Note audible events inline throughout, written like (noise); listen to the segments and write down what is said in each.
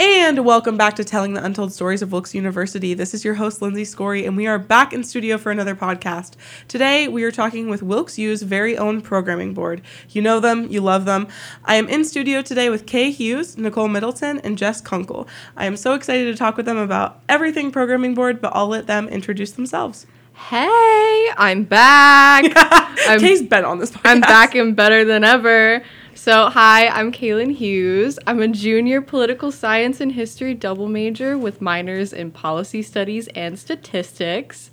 And welcome back to Telling the Untold Stories of Wilkes University. This is your host, Lindsay Scory, and we are back in studio for another podcast. Today, we are talking with Wilkes U's very own programming board. You know them, you love them. I am in studio today with Kae Hughes, Nicole Middleton, and Jess Kunkle. I am so excited to talk with them about everything programming board, but I'll let them introduce themselves. Hey, I'm back. (laughs) I'm, Kae's been on this podcast. I'm back and better than ever. So, hi, I'm Kaelin Hughes. I'm a junior political science and history double major with minors in policy studies and statistics.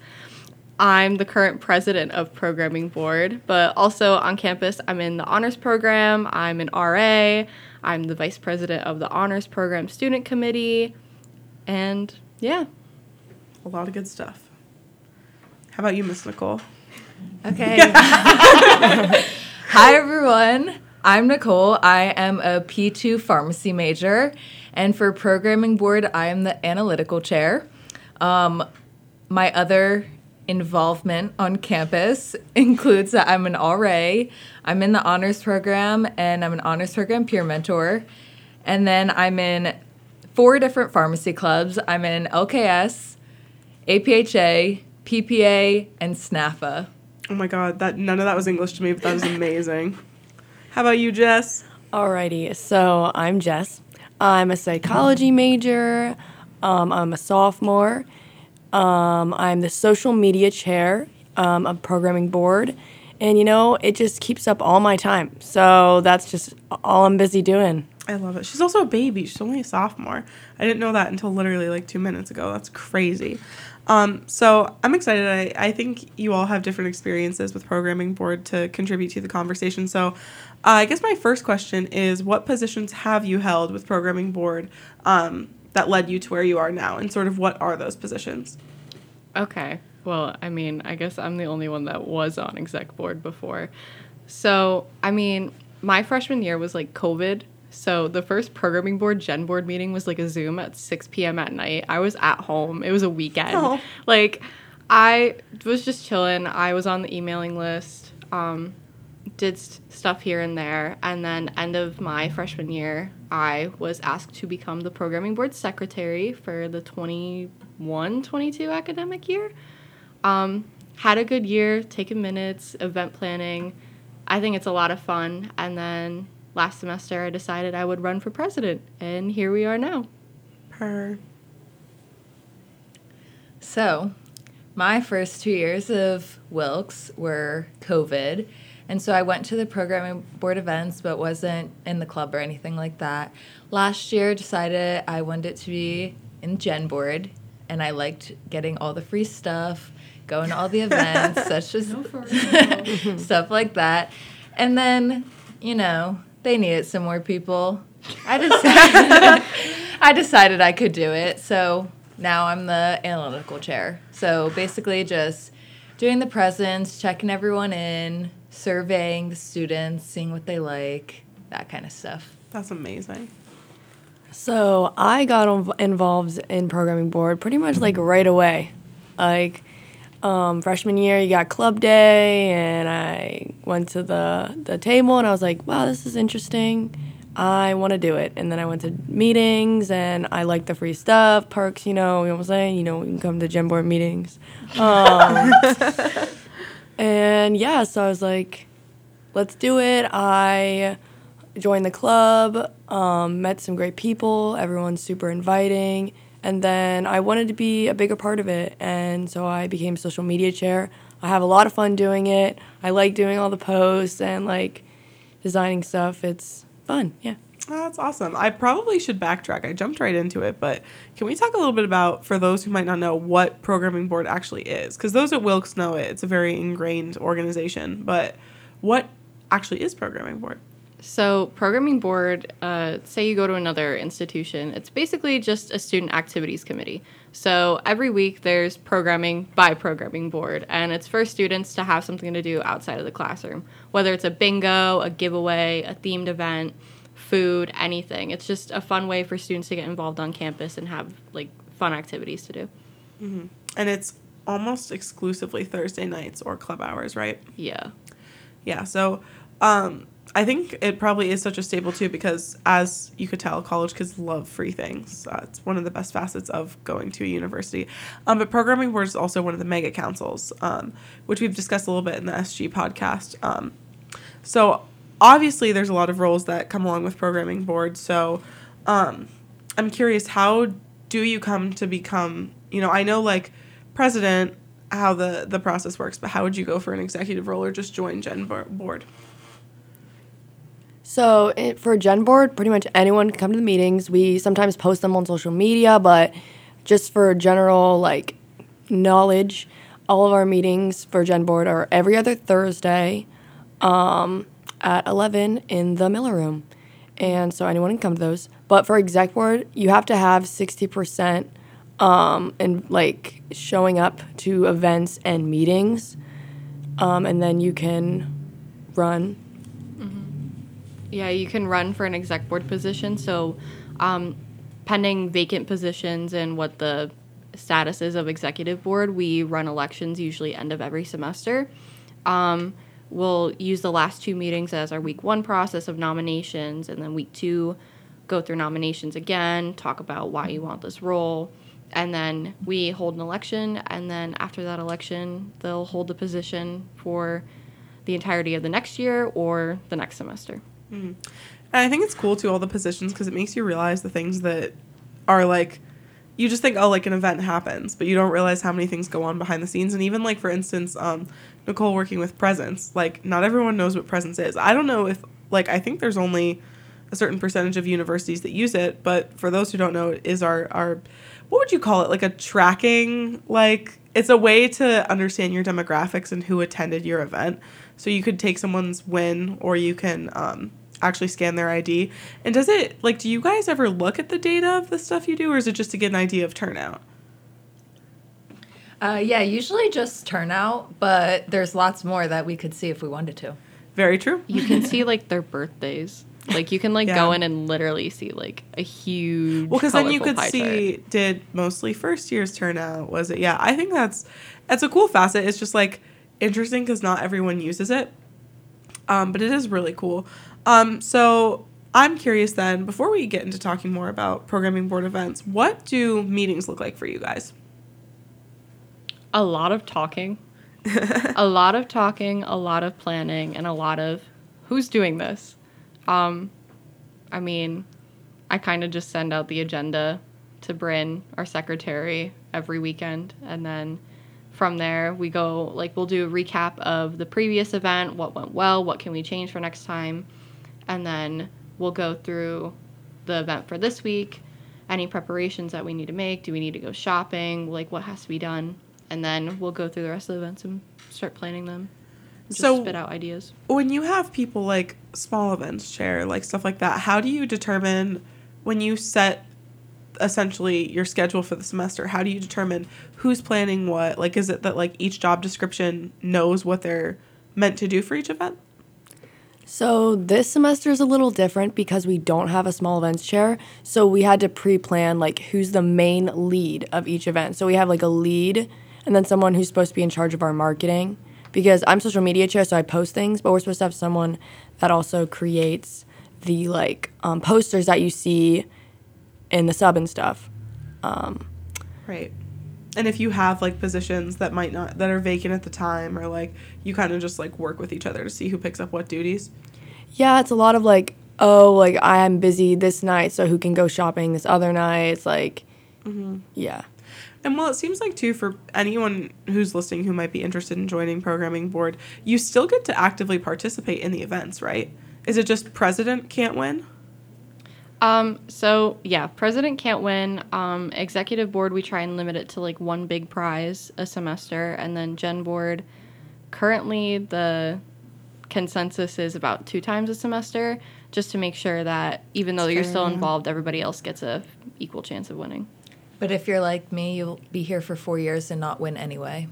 I'm the current president of programming board, but also on campus, I'm in the honors program. I'm an RA. I'm the vice president of the honors program student committee. And yeah, A lot of good stuff. How about you, Miss Nicole? Okay. (laughs) Hi, everyone. I'm Nicole. I am a P2 pharmacy major. And for programming board, I am the analytical chair. Um, my other involvement on campus (laughs) includes that I'm an RA, I'm in the honors program, and I'm an honors program peer mentor. And then I'm in four different pharmacy clubs. I'm in LKS, APHA, PPA, and SNPhA. Oh my god, that none of that was English to me, but that was amazing. (laughs) How about you, Jess? Alrighty, so I'm Jess. I'm a psychology major. Um, I'm a sophomore. Um, I'm the social media chair um, of programming board, and you know it just keeps up all my time. So that's just all I'm busy doing. I love it. She's also a baby. She's only a sophomore. I didn't know that until literally like two minutes ago. That's crazy. Um, so I'm excited. I, I think you all have different experiences with programming board to contribute to the conversation. So uh, I guess my first question is what positions have you held with programming board um, that led you to where you are now? And sort of what are those positions? Okay. Well, I mean, I guess I'm the only one that was on exec board before. So, I mean, my freshman year was like COVID. So, the first programming board Gen board meeting was like a Zoom at 6 p.m. at night. I was at home. It was a weekend. Oh. Like, I was just chilling. I was on the emailing list, um, did st- stuff here and there. And then, end of my freshman year, I was asked to become the programming board secretary for the 21 22 academic year. Um, had a good year, taking minutes, event planning. I think it's a lot of fun. And then last semester, I decided I would run for president, and here we are now. Per. So, my first two years of Wilkes were COVID. And so I went to the programming board events, but wasn't in the club or anything like that. Last year, decided I wanted it to be in Gen Board, and I liked getting all the free stuff, going to all the events, (laughs) such as (laughs) stuff like that. And then, you know, they needed some more people. I decided, (laughs) I decided I could do it. So now I'm the analytical chair. So basically, just doing the Presence, checking everyone in, surveying the students, seeing what they like, that kind of stuff. That's amazing. So I got inv- involved in programming board pretty much like right away. Like um, freshman year, you got club day, and I went to the the table, and I was like, "Wow, this is interesting. I want to do it." And then I went to meetings, and I like the free stuff, perks. You know, you know what I'm saying? You know, you can come to gen board meetings. Um, (laughs) and yeah, so I was like, "Let's do it." I joined the club, um, met some great people. Everyone's super inviting. And then I wanted to be a bigger part of it. And so I became social media chair. I have a lot of fun doing it. I like doing all the posts and like designing stuff. It's fun. Yeah. Oh, that's awesome. I probably should backtrack. I jumped right into it, but can we talk a little bit about, for those who might not know, what programming board actually is? Because those at Wilkes know it. It's a very ingrained organization. But what actually is programming board? So, programming board, uh, say you go to another institution, it's basically just a student activities committee. So, every week there's programming by programming board, and it's for students to have something to do outside of the classroom, whether it's a bingo, a giveaway, a themed event, food, anything. It's just a fun way for students to get involved on campus and have like fun activities to do. And it's almost exclusively Thursday nights or club hours, right? Yeah. Yeah. So um, I think it probably is such a staple too because, as you could tell, college kids love free things. Uh, it's one of the best facets of going to a university. Um, but programming board is also one of the mega councils, um, which we've discussed a little bit in the SG podcast. Um, so obviously, there's a lot of roles that come along with programming board. So um, I'm curious, how do you come to become? You know, I know like president how the the process works, but how would you go for an executive role or just join Gen board? So it, for Gen Board, pretty much anyone can come to the meetings. We sometimes post them on social media, but just for general like knowledge, all of our meetings for Gen Board are every other Thursday um, at 11 in the Miller Room. And so anyone can come to those. But for exec board, you have to have 60% um, and like showing up to events and meetings. Um, and then you can run Yeah, you can run for an exec board position. So, um, pending vacant positions and what the status is of executive board, we run elections usually end of every semester. Um, we'll use the last two meetings as our week one process of nominations, and then week two, go through nominations again, talk about why you want this role, and then we hold an election. And then after that election, they'll hold the position for the entirety of the next year or the next semester. And I think it's cool too, all the positions, because it makes you realize the things that are like, you just think, oh, like an event happens, but you don't realize how many things go on behind the scenes. And even like, for instance, um, Nicole working with Presence, like, not everyone knows what Presence is. I don't know if, like, I think there's only a certain percentage of universities that use it, but for those who don't know, it is our, our, what would you call it? Like a tracking, like, it's a way to understand your demographics and who attended your event. So you could take someone's win or you can um, actually scan their ID. And does it, like, do you guys ever look at the data of the stuff you do or is it just to get an idea of turnout? Uh, yeah, usually just turnout, but there's lots more that we could see if we wanted to. Very true. You can (laughs) see like their birthdays. Like you can like Yeah. go in and literally see like a huge. Well, because then you could see chart. did mostly first year's turnout was it? Yeah, I think that's that's a cool facet. It's just like interesting because not everyone uses it, um, but it is really cool. Um, so I'm curious then. Before we get into talking more about programming board events, what do meetings look like for you guys? a lot of talking, a lot of talking, a lot of planning, and a lot of who's doing this. Um, I mean, I kind of just send out the agenda to Bryn, our secretary, every weekend, and then from there we go like we'll do a recap of the previous event, what went well, what can we change for next time, and then we'll go through the event for this week, any preparations that we need to make, do we need to go shopping, like what has to be done, and then we'll go through the rest of the events and start planning them. Just So- spit out ideas. when you have people like small events share like stuff like that how do you determine when you set essentially your schedule for the semester how do you determine who's planning what like is it that like each job description knows what they're meant to do for each event So this semester is a little different because we don't have a small events chair. So we had to pre-plan like who's the main lead of each event. So we have like a lead and then someone who's supposed to be in charge of our marketing because I'm social media chair so I post things, but we're supposed to have someone that also creates the like um, posters that you see in the sub and stuff. Um, right and if you have like positions that might not that are vacant at the time or like you kind of just like work with each other to see who picks up what duties Yeah, it's a lot of like, oh, like I'm busy this night, so who can go shopping this other night? It's like, mm-hmm. yeah. And well, it seems like too for anyone who's listening who might be interested in joining programming board, you still get to actively participate in the events, right? Is it just president can't win? Um, so yeah, president can't win. Um, executive board, we try and limit it to like one big prize a semester, and then gen board. Currently, the consensus is about two times a semester, just to make sure that even though you're still involved, everybody else gets a equal chance of winning. But if you're like me, you'll be here for four years and not win anyway.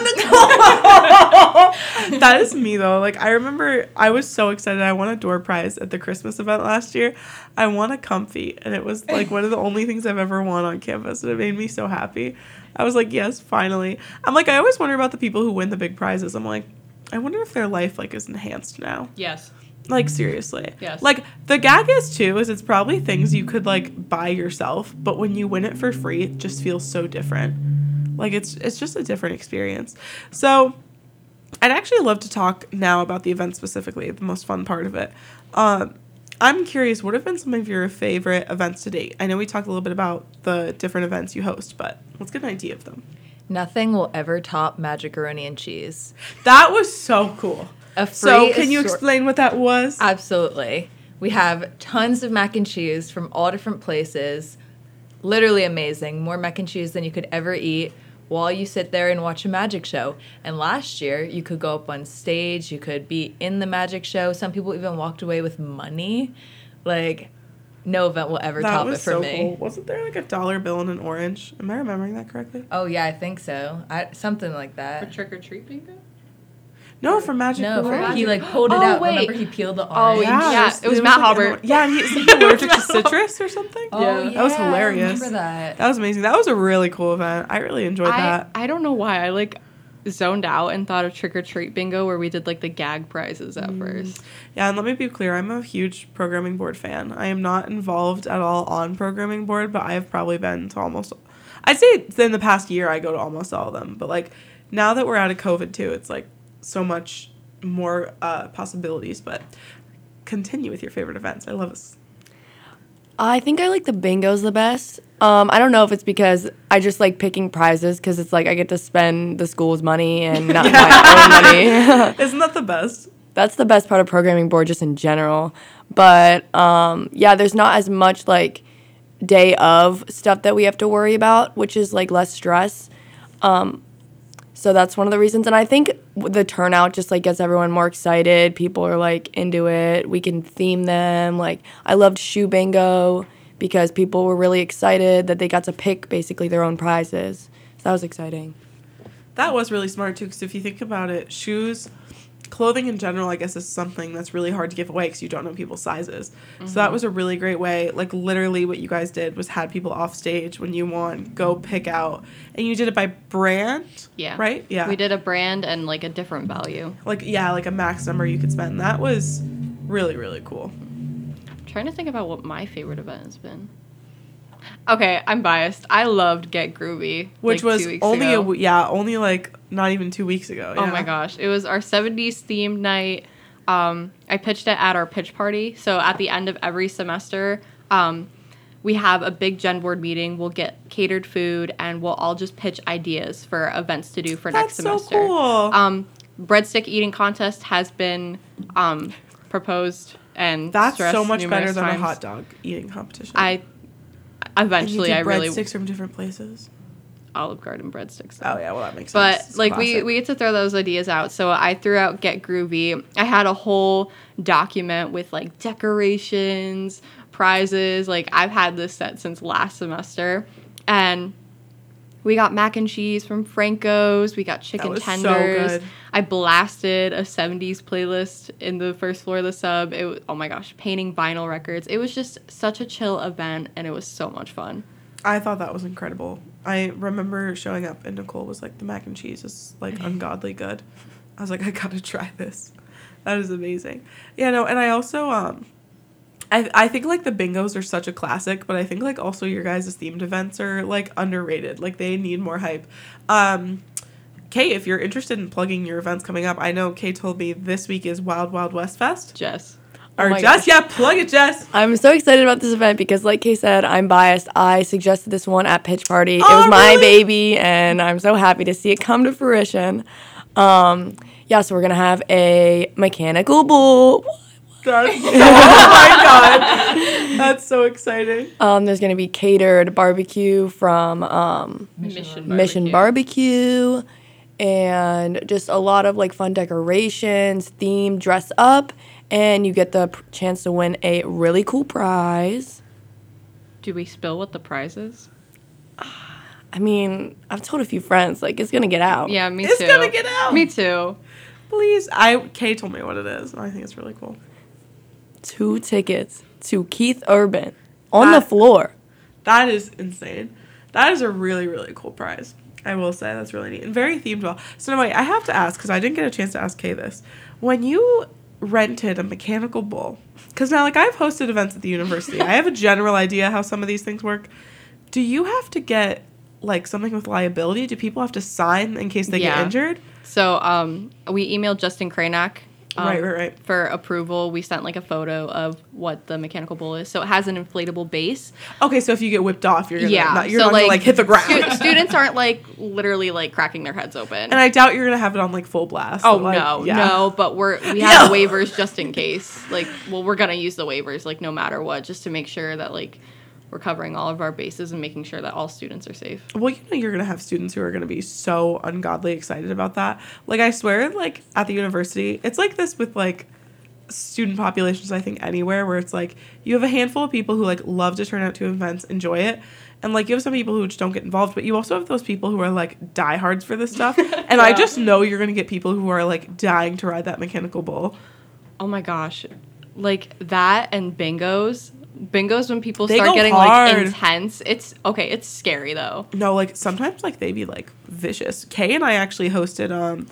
Nicole! (laughs) that is me though. Like I remember, I was so excited. I won a door prize at the Christmas event last year. I won a comfy, and it was like one of the only things I've ever won on campus, and it made me so happy. I was like, yes, finally. I'm like, I always wonder about the people who win the big prizes. I'm like, I wonder if their life like is enhanced now. Yes. Like seriously. Yes. Like the gag is too is it's probably things you could like buy yourself, but when you win it for free, it just feels so different. Like it's it's just a different experience. So I'd actually love to talk now about the event specifically, the most fun part of it. Um, I'm curious, what have been some of your favorite events to date? I know we talked a little bit about the different events you host, but let's get an idea of them. Nothing will ever top Magicaroni and cheese. That was so cool. A So, can you explain what that was? Absolutely. We have tons of mac and cheese from all different places. Literally amazing. More mac and cheese than you could ever eat while you sit there and watch a magic show. And last year, you could go up on stage, you could be in the magic show. Some people even walked away with money. Like, no event will ever that top was it for so me. cool. Wasn't there like a dollar bill and an orange? Am I remembering that correctly? Oh, yeah, I think so. I, something like that. For that. trick or treat bingo? No, for Magic. No, for, Garage. he like pulled it Oh, out. wait. Remember, he peeled the Oh, orange. yeah. it was there Matt like Halbert. or- yeah, and he's he's allergic to citrus or something. Oh, Yeah. yeah. That was I hilarious. remember that. That was amazing. That was a really cool event. I really enjoyed I, that. I don't know why. I like zoned out and thought of trick or treat bingo where we did like the gag prizes at mm. first. Yeah, and let me be clear, I'm a huge programming board fan. I am not involved at all on programming board, but I have probably been to almost I'd say in the past year I go to almost all of them. But like now that we're out of COVID too, it's like so much more uh, possibilities. But continue with your favorite events. I love this. I think I like the bingos the best. Um, I don't know if it's because I just like picking prizes because it's like I get to spend the school's money and (laughs) not my own money. (laughs) Isn't that the best? That's the best part of programming board just in general. But um, yeah, there's not as much like day of stuff that we have to worry about, which is like less stress. Um, so that's one of the reasons. And I think the turnout just like gets everyone more excited. People are like into it. We can theme them. Like I loved shoe bingo because people were really excited that they got to pick basically their own prizes. So that was exciting. That was really smart too, because if you think about it, shoes, clothing in general, I guess, is something that's really hard to give away because you don't know people's sizes. So that mm-hmm. was a really great way. Like literally, what you guys did was had people off stage when you want go pick out, and you did it by brand. Yeah. Right. Yeah. We did a brand and like a different value. Like yeah, like a max number you could spend. That was really really cool. trying to think about what my favorite event has been. Okay, I'm biased. I loved Get Groovy, Which like, was only a ago. w- yeah only like not even two weeks ago. Oh my gosh. It was our 70s themed night. Um, I pitched it at our pitch party. So at the end of every semester, um, we have a big gen board meeting. We'll get catered food and we'll all just pitch ideas for events to do for next That's so semester. cool. Um, breadstick eating contest has been um, proposed and That's so much better than a hot dog eating competition. I eventually I really breadsticks from different places. Olive Garden breadsticks. Oh yeah, well that makes but sense. But like we classic. we get to throw those ideas out so i threw out get groovy i had a whole document with like decorations prizes like i've had this set since last semester and we got mac and cheese from franco's we got chicken was so tenders good. i blasted a 70s playlist in the first floor of the sub it was, oh my gosh painting vinyl records it was just such a chill event and it was so much fun I thought that was incredible. I remember showing up and Nicole was like, the mac and cheese is like (laughs) ungodly good. I was like, I gotta try this. That is amazing. Yeah, no, and I also um I I think like the bingos are such a classic, but I think like also your guys' themed events are like underrated. Like they need more hype. Um Kae, if you're interested in plugging your events coming up, I know Kae told me this week is Wild Wild West Fest. jess Or my Jess, gosh. yeah, plug it, Jess. I'm so excited about this event because, like Kae said, I'm biased. I suggested this one at Pitch Party. it Oh, was my really? baby, and I'm so happy to see it come to fruition. Um, yeah, so we're gonna have a mechanical bull. That's, (laughs) oh my god. That's so exciting. Um, there's gonna be catered barbecue from um, mission Mission Barbecue, and just a lot of like fun decorations, themed dress up, and you get the p- chance to win a really cool prize. do we spill what the prize is I mean, I've told a few friends like it's gonna get out. Yeah, me It's too. It's gonna get out. Me too. Please. I Kae told me what it is, and I think it's really cool. two tickets to Keith Urban on the floor. That is insane. That is a really, really cool prize. I will say that's really neat and very themed well. So no wait, I have to ask because I didn't get a chance to ask Kae this. When you rented a mechanical bull, because now like I've hosted events at the university, I have a general (laughs) idea how some of these things work. Do you have to get like something with liability? Do people have to sign in case they Yeah. get injured? So um, we emailed Justin Cranack. Um, Right, right, right. For approval, we sent like a photo of what the mechanical bull is. So it has an inflatable base. Okay, so if you get whipped off, you're gonna yeah, not, you're so not gonna like hit the ground. stu- (laughs) students aren't like literally like cracking their heads open. and I doubt you're gonna have it on like full blast. Oh so, like, no, yeah. no! But we're we (laughs) have No. waivers just in case. Like, well, we're gonna use the waivers like no matter what, just to make sure that like we're covering all of our bases and making sure that all students are safe. Well, you know you're gonna have students who are gonna be so ungodly excited about that. Like I swear, like at the university, it's like this with like student populations. I think anywhere where it's like you have a handful of people who like love to turn out to events, enjoy it, and like you have some people who just don't get involved. But you also have those people who are like diehards for this stuff. (laughs) And I just know you're gonna get people who are like dying to ride that mechanical bull. Oh my gosh, like that and bingos. Bingos when people They start getting hard. like intense. It's okay. It's scary though. No, like sometimes like they be like vicious. Kae and I actually hosted um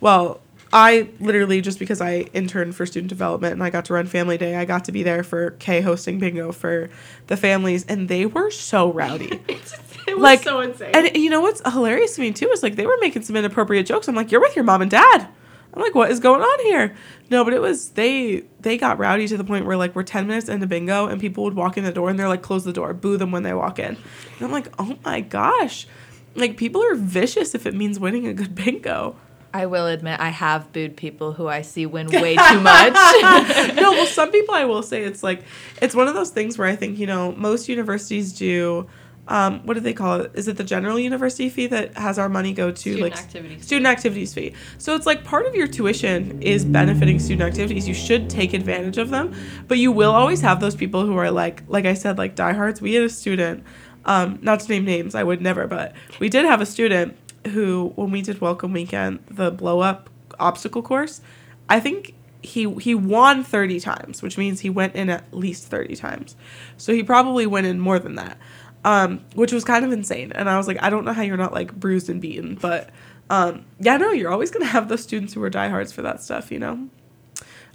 well, I literally just because I interned for student development and I got to run family day, I got to be there for Kae hosting bingo for the families and they were so rowdy. (laughs) it was like so insane. And you know what's hilarious to me too is like they were making some inappropriate jokes. I'm like, You're with your mom and dad. I'm like, what is going on here? No, but it was they they got rowdy to the point where like we're ten minutes into bingo and people would walk in the door and they're like, close the door, boo them when they walk in. And I'm like, oh my gosh. Like people are vicious if it means winning a good bingo. I will admit I have booed people who I see win (laughs) way too much. (laughs) no, well, some people I will say it's like it's one of those things where I think you know most universities do. Um, what do they call it? Is it the general university fee that has our money go to Student like activities student activities fee? So it's like part of your tuition is benefiting student activities. You should take advantage of them, but you will always have those people who are like, like I said, like diehards. We had a student, um, not to name names, I would never, but we did have a student who, when we did welcome weekend, the blow up obstacle course, I think he he won 30 times, which means he went in at least 30 times. So he probably went in more than that. Um, which was kind of insane. And I was like, I don't know how you're not like bruised and beaten, but um, yeah, no, you're always gonna have those students who are diehards for that stuff, you know.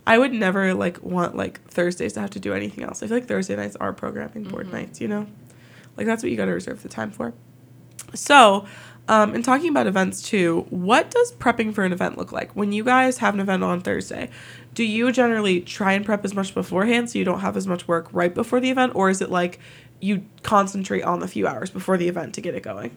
I would never like want like Thursdays to have to do anything else. I feel like Thursday nights are programming board nights, you know, like that's what you got to reserve the time for. So, um, in talking about events too, what does prepping for an event look like? When you guys have an event on Thursday, do you generally try and prep as much beforehand so you don't have as much work right before the event, or is it like you concentrate on the few hours before the event to get it going?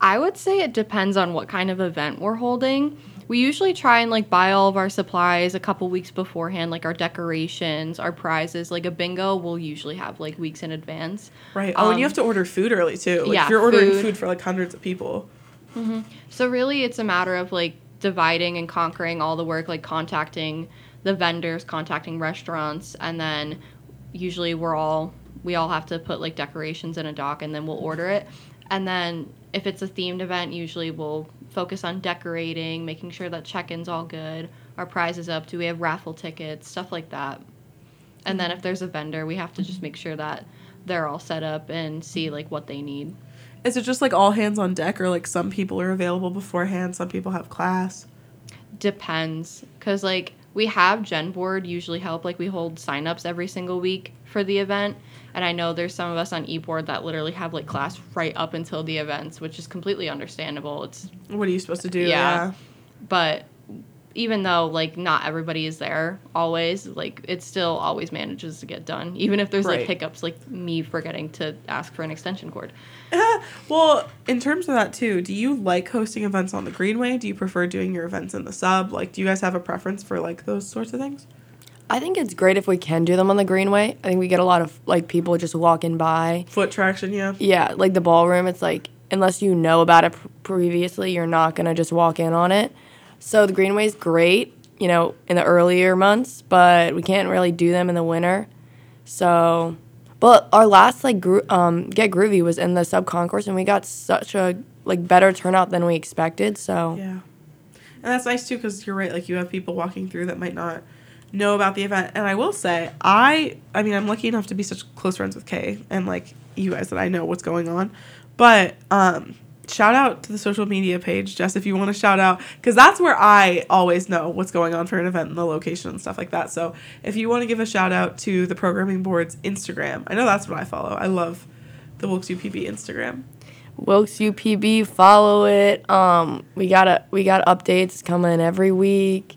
I would say it depends on what kind of event we're holding. We usually try and like buy all of our supplies a couple weeks beforehand, like our decorations, our prizes. Like a bingo, we'll usually have like weeks in advance. Right. Oh, and you Um, have to order food early too. Like yeah, if you're ordering food. food for like hundreds of people. So really, it's a matter of like dividing and conquering all the work, like contacting the vendors, contacting restaurants, and then usually we're all we all have to put like decorations in a dock, and then we'll order it. And then if it's a themed event, usually we'll focus on decorating, making sure that check-in's all good, our prize is up, do we have raffle tickets, stuff like that. And then if there's a vendor, we have to just mm-hmm. make sure that they're all set up and see like what they need. Is it just like all hands on deck, or like some people are available beforehand, some people have class? depends because like we have gen board usually help like we hold signups every single week for the event and i know there's some of us on e-board that literally have like class right up until the events which is completely understandable it's What are you supposed to do? Yeah. but even though like not everybody is there always like it still always manages to get done even if there's Right. like hiccups like me forgetting to ask for an extension cord (laughs) Well, in terms of that too, do you like hosting events on the Greenway? Do you prefer doing your events in the sub? Like, do you guys have a preference for like those sorts of things? I think it's great if we can do them on the Greenway. I think we get a lot of like people just walking by. Foot traction, yeah. Yeah, like the ballroom, it's like unless you know about it pr- previously, you're not gonna just walk in on it. So the greenway is great, you know, in the earlier months, but we can't really do them in the winter. So, but our last like gro- um, get groovy was in the sub concourse, and we got such a like better turnout than we expected. So Yeah. And that's nice too because you're right. Like, you have people walking through that might not know about the event. And I will say, I, I mean, I'm lucky enough to be such close friends with Kae and like you guys that I know what's going on. But, um, shout out to the social media page, Jess, if you want to shout out, because that's where I always know what's going on for an event and the location and stuff like that. So if you want to give a shout out to the programming board's Instagram, I know that's what I follow. I love the Wilkes UPB Instagram. Wilkes UPB, follow it. Um, we got a we got updates coming every week,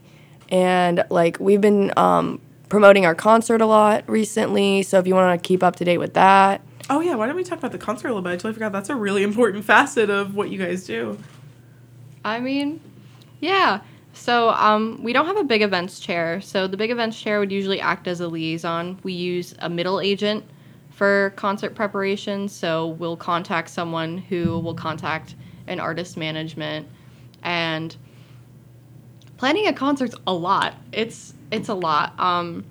and like we've been um, promoting our concert a lot recently. So if you want to keep up to date with that, Oh yeah, why don't we talk about the concert a little bit? I totally forgot that's a really important (laughs) facet of what you guys do. I mean, yeah. So um, we don't have a big events chair. So the big events chair would usually act as a liaison. We use a middle agent for concert preparation. So we'll contact someone who will contact an artist management, and planning a concert's a lot. It's it's a lot. Um,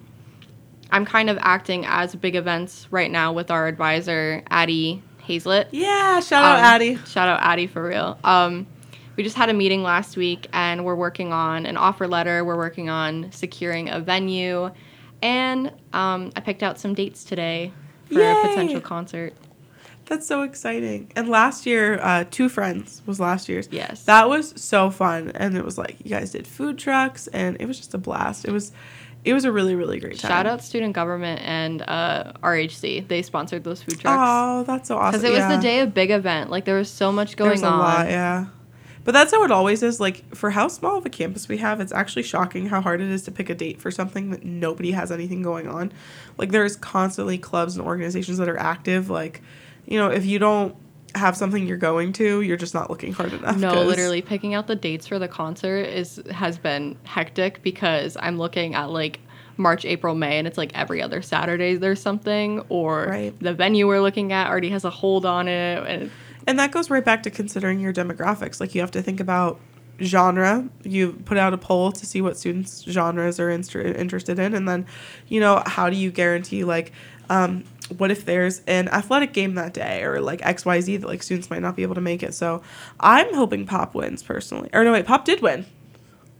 I'm kind of acting as big events right now with our advisor Addie Hazlett. Yeah, shout out Um, Addie. Shout out Addie for real. Um, we just had a meeting last week and we're working on an offer letter. We're working on securing a venue. And um, I picked out some dates today for Yay! a potential concert. That's so exciting. And last year, uh, Two Friends was last year's. Yes. That was so fun. And it was like you guys did food trucks and it was just a blast. It was it was a really, really great time. Shout out student government and uh, RHC. They sponsored those food trucks. Oh, that's so awesome. Because it was yeah. the day of big event. Like there was so much going There's a on. lot, yeah. But that's how it always is. Like for how small of a campus we have, it's actually shocking how hard it is to pick a date for something that nobody has anything going on. Like there's constantly clubs and organizations that are active. Like, you know, if you don't have something you're going to, you're just not looking hard enough. No, 'cause- literally picking out the dates for the concert is has been hectic because I'm looking at like March, April, May, and it's like every other Saturday there's something, or Right. the venue we're looking at already has a hold on it. And And that goes right back to considering your demographics. Like you have to think about genre. You put out a poll to see what students' genres are inst- interested in, and then, you know, how do you guarantee like, um, what if there's an athletic game that day or like X Y Z that like students might not be able to make it? So I'm hoping Pop wins personally. Or no, wait, Pop did win.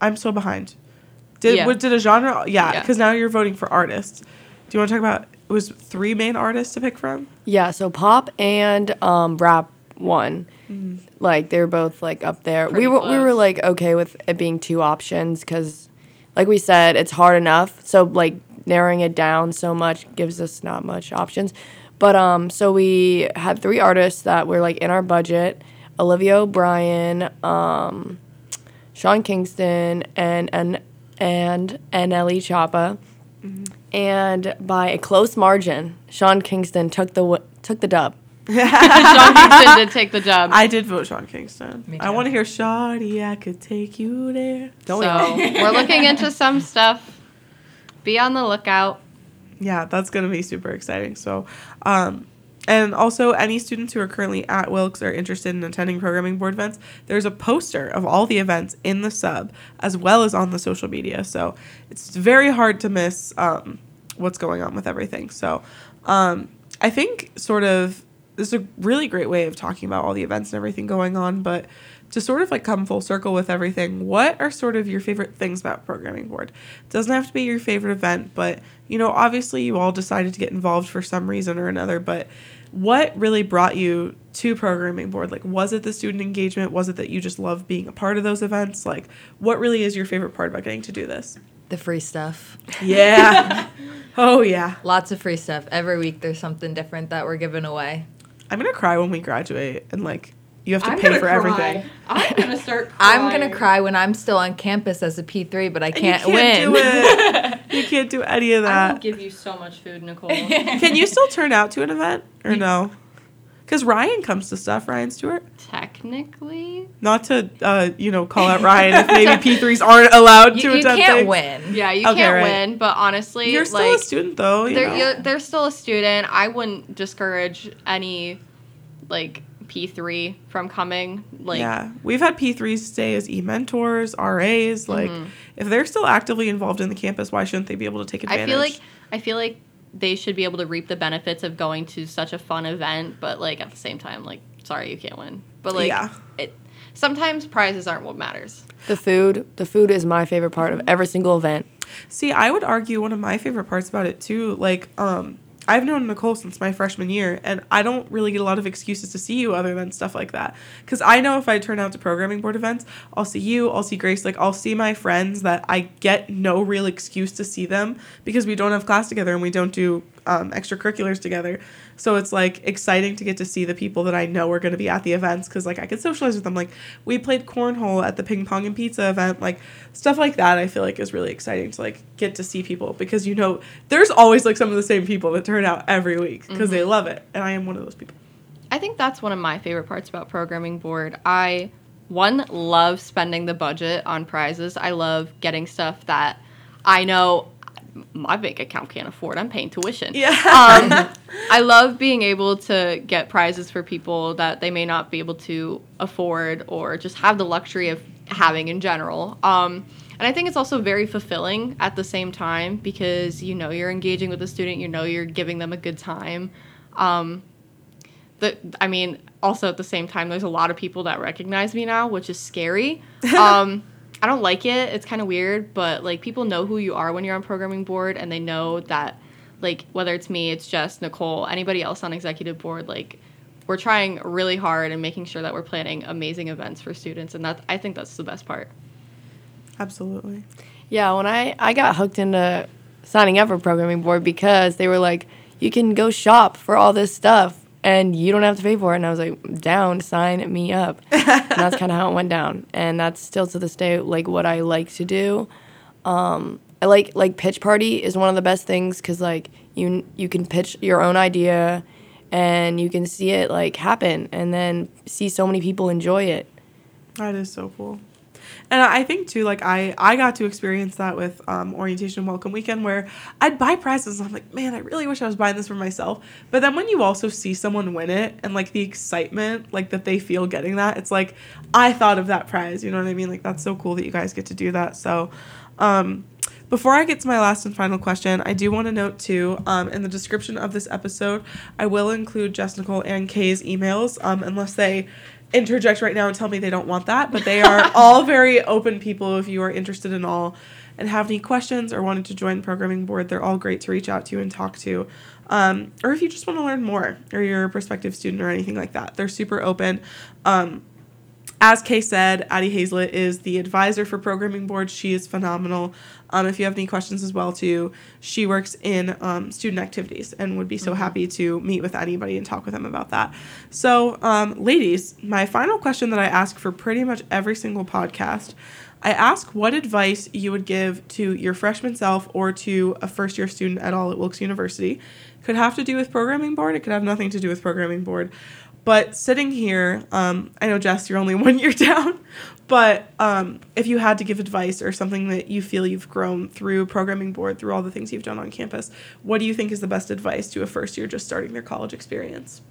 I'm so behind. Did Yeah. what did a genre? Yeah, Yeah. because now you're voting for artists. Do you want to talk about? It was three main artists to pick from. yeah. So pop and um, rap won. Mm-hmm. Like they're both like up there. Pretty we were we were like okay with it being two options because, like we said, it's hard enough. So like narrowing it down so much gives us not much options. But um, so we had three artists that were like in our budget: Olivia O'Brien, um, Sean Kingston, and and and and Ellie Chapa. And by a close margin, Sean Kingston took the w- took the dub. (laughs) Sean Kingston did take the dub. I did vote Sean Kingston. Me I want to hear Shawty, I could take you there. Don't we so all? we're looking into some stuff. Be on the lookout. Yeah, that's going to be super exciting. So, um, and also any students who are currently at Wilkes or interested in attending programming board events, there's a poster of all the events in the sub as well as on the social media. So it's very hard to miss um, what's going on with everything. So um, I think sort of this is a really great way of talking about all the events and everything going on, but to sort of like come full circle with everything, what are sort of your favorite things about programming board? It doesn't have to be your favorite event, but you know, obviously you all decided to get involved for some reason or another, but what really brought you to programming board? Like was it the student engagement? Was it that you just love being a part of those events? Like what really is your favorite part about getting to do this? The free stuff. Yeah. (laughs) oh yeah. Lots of free stuff. Every week there's something different that we're giving away. I'm to cry when we graduate and like you have to pay for everything. I'm gonna start. (laughs) I'm gonna cry when I'm still on campus as a P3, but I can't, you can't win. do it. (laughs) you can't do any of that. I will give you so much food, Nicole. (laughs) Can you still turn out to an event or no? Because Ryan comes to stuff. Ryan Stewart. Technically, Not to uh, you know call out Ryan if maybe P threes aren't allowed to you attend You can't things. win. yeah, you Okay, can't right. win. But honestly, You're still like, a student though. You they're, know? you're, they're still a student. I wouldn't discourage any like P3 from coming. Like, yeah, we've had P threes stay as e mentors, RAs. Like, Mm-hmm. if they're still actively involved in the campus, why shouldn't they be able to take advantage? I feel like I feel like they should be able to reap the benefits of going to such a fun event, but like at the same time, like sorry you can't win. But like Yeah. it sometimes prizes aren't what matters. The food, the food is my favorite part of every single event. See, I would argue one of my favorite parts about it too, like, um, I've known Nicole since my freshman year, and I don't really get a lot of excuses to see you other than stuff like that. Because I know if I turn out to programming board events, I'll see you, I'll see Grace, like I'll see my friends that I get no real excuse to see them because we don't have class together and we don't do um, extracurriculars together. So it's like exciting to get to see the people that I know are going to be at the events because like I could socialize with them. Like we played cornhole at the ping pong and pizza event, like stuff like that. I feel like is really exciting to like get to see people because you know there's always like some of the same people that turn out every week because they love it, and I am one of those people. I think that's one of my favorite parts about programming board. I one love spending the budget on prizes. I love getting stuff that I know my bank account can't afford. I'm paying tuition. Yeah. Um, (laughs) I love being able to get prizes for people that they may not be able to afford or just have the luxury of having in general. Um, and I think it's also very fulfilling at the same time because you know you're engaging with the student, you know you're giving them a good time. Um, the I mean, also at the same time, there's a lot of people that recognize me now, which is scary. (laughs) Um, I don't like it. It's kind of weird, but like people know who you are when you're on programming board, and they know that like whether it's me, it's just Nicole, anybody else on executive board, like we're trying really hard and making sure that we're planning amazing events for students, and that I think that's the best part. Absolutely. Yeah, when I, I got hooked into signing up for programming board because they were like, you can go shop for all this stuff and you don't have to pay for it. And I was like, down, sign me up. (laughs) and that's kind of how it went down. And that's still to this day like what I like to do. Um, I like like pitch party is one of the best things because like you you can pitch your own idea and you can see it like happen and then see so many people enjoy it. That is so cool. And I think too, like I, I got to experience that with um, orientation and welcome weekend, where I'd buy prizes and I'm like, man, I really wish I was buying this for myself. But then when you also see someone win it and like the excitement, like that they feel getting that, it's like I thought of that prize. You know what I mean? Like that's so cool that you guys get to do that. So, um, before I get to my last and final question, I do want to note too, um, in the description of this episode, I will include Jess Nicole and Kae's emails, um, unless they interject right now and tell me they don't want that. But they are (laughs) all very open people if you are interested in all and have any questions or wanted to join the programming board. They're all great to reach out to and talk to. Um, or if you just want to learn more or you're a prospective student or anything like that, they're super open. Um, as Kae said, Addie Hazlett is the advisor for programming board. She is phenomenal. Um, if you have any questions as well, too, she works in um, student activities and would be so happy to meet with anybody and talk with them about that. So, um, ladies, my final question that I ask for pretty much every single podcast, I ask what advice you would give to your freshman self or to a first year student at all at Wilkes University. Could have to do with programming board. It could have nothing to do with programming board. But sitting here, um, I know Jess, you're only (laughs) one year down, but um, if you had to give advice or something that you feel you've grown through programming board, through all the things you've done on campus, what do you think is the best advice to a first year just starting their college experience?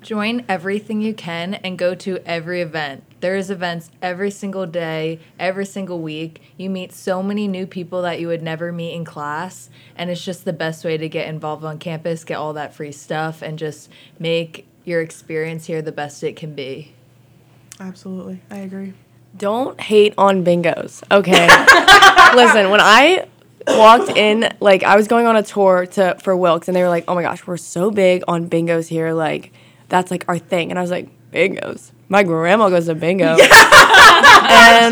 Join everything you can and go to every event. There's events every single day, every single week. You meet so many new people that you would never meet in class, and it's just the best way to get involved on campus, get all that free stuff, and just make your experience here the best it can be. Absolutely, I agree. Don't hate on bingos, okay? (laughs) Listen, when I walked in, like I was going on a tour to for Wilkes, and they were like, "Oh my gosh, we're so big on bingos here. Like that's like our thing." And I was like, "Bingos? My grandma goes to bingo." (laughs) and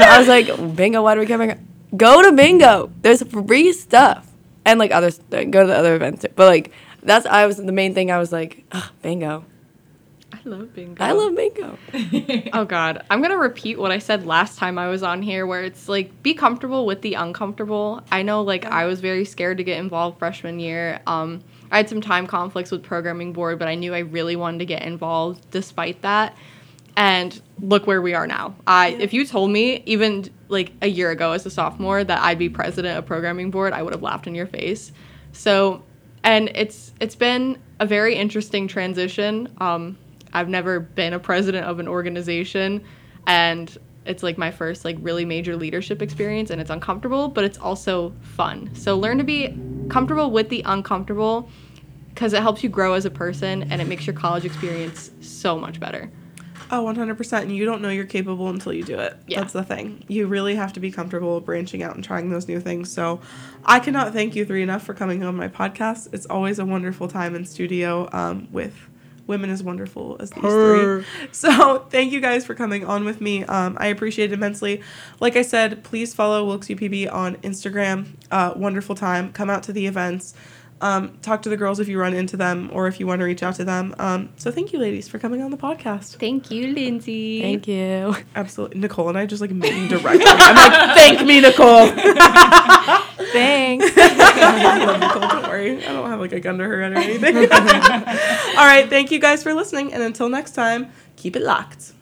I was like, "Bingo? Why do we get bingo? Go to bingo. There's free stuff, and like others. Go to the other events. Too. But like that's I was the main thing. I was like, Ugh, bingo. I love bingo. I love bingo. (laughs) Oh God, I'm gonna repeat what I said last time I was on here, where it's like be comfortable with the uncomfortable. I know, like I was very scared to get involved freshman year. Um, I had some time conflicts with programming board, but I knew I really wanted to get involved despite that. And look where we are now. I, if you told me even like a year ago as a sophomore that I'd be president of programming board, I would have laughed in your face. So, and it's it's been a very interesting transition. Um, I've never been a president of an organization and it's like my first like really major leadership experience and it's uncomfortable but it's also fun. So learn to be comfortable with the uncomfortable cuz it helps you grow as a person and it makes your college experience so much better. Oh, 100%. And you don't know you're capable until you do it. Yeah. That's the thing. You really have to be comfortable branching out and trying those new things. So I cannot thank you three enough for coming on my podcast. It's always a wonderful time in studio um, with women as wonderful as these three. So (laughs) thank you guys for coming on with me. Um, I appreciate it immensely. Like I said, please follow Wilkes UPB on Instagram. Uh, wonderful time. Come out to the events. Um, talk to the girls if you run into them or if you want to reach out to them. Um, so thank you, ladies, for coming on the podcast. Thank you, Lindsay. Thank you. Absolutely. Nicole and I just like meeting (laughs) directly. I'm like, thank me, Nicole. (laughs) Thanks. (laughs) I love Nicole. Don't worry. I don't have like a gun to her head or anything. All right. Thank you guys for listening. And until next time, keep it locked.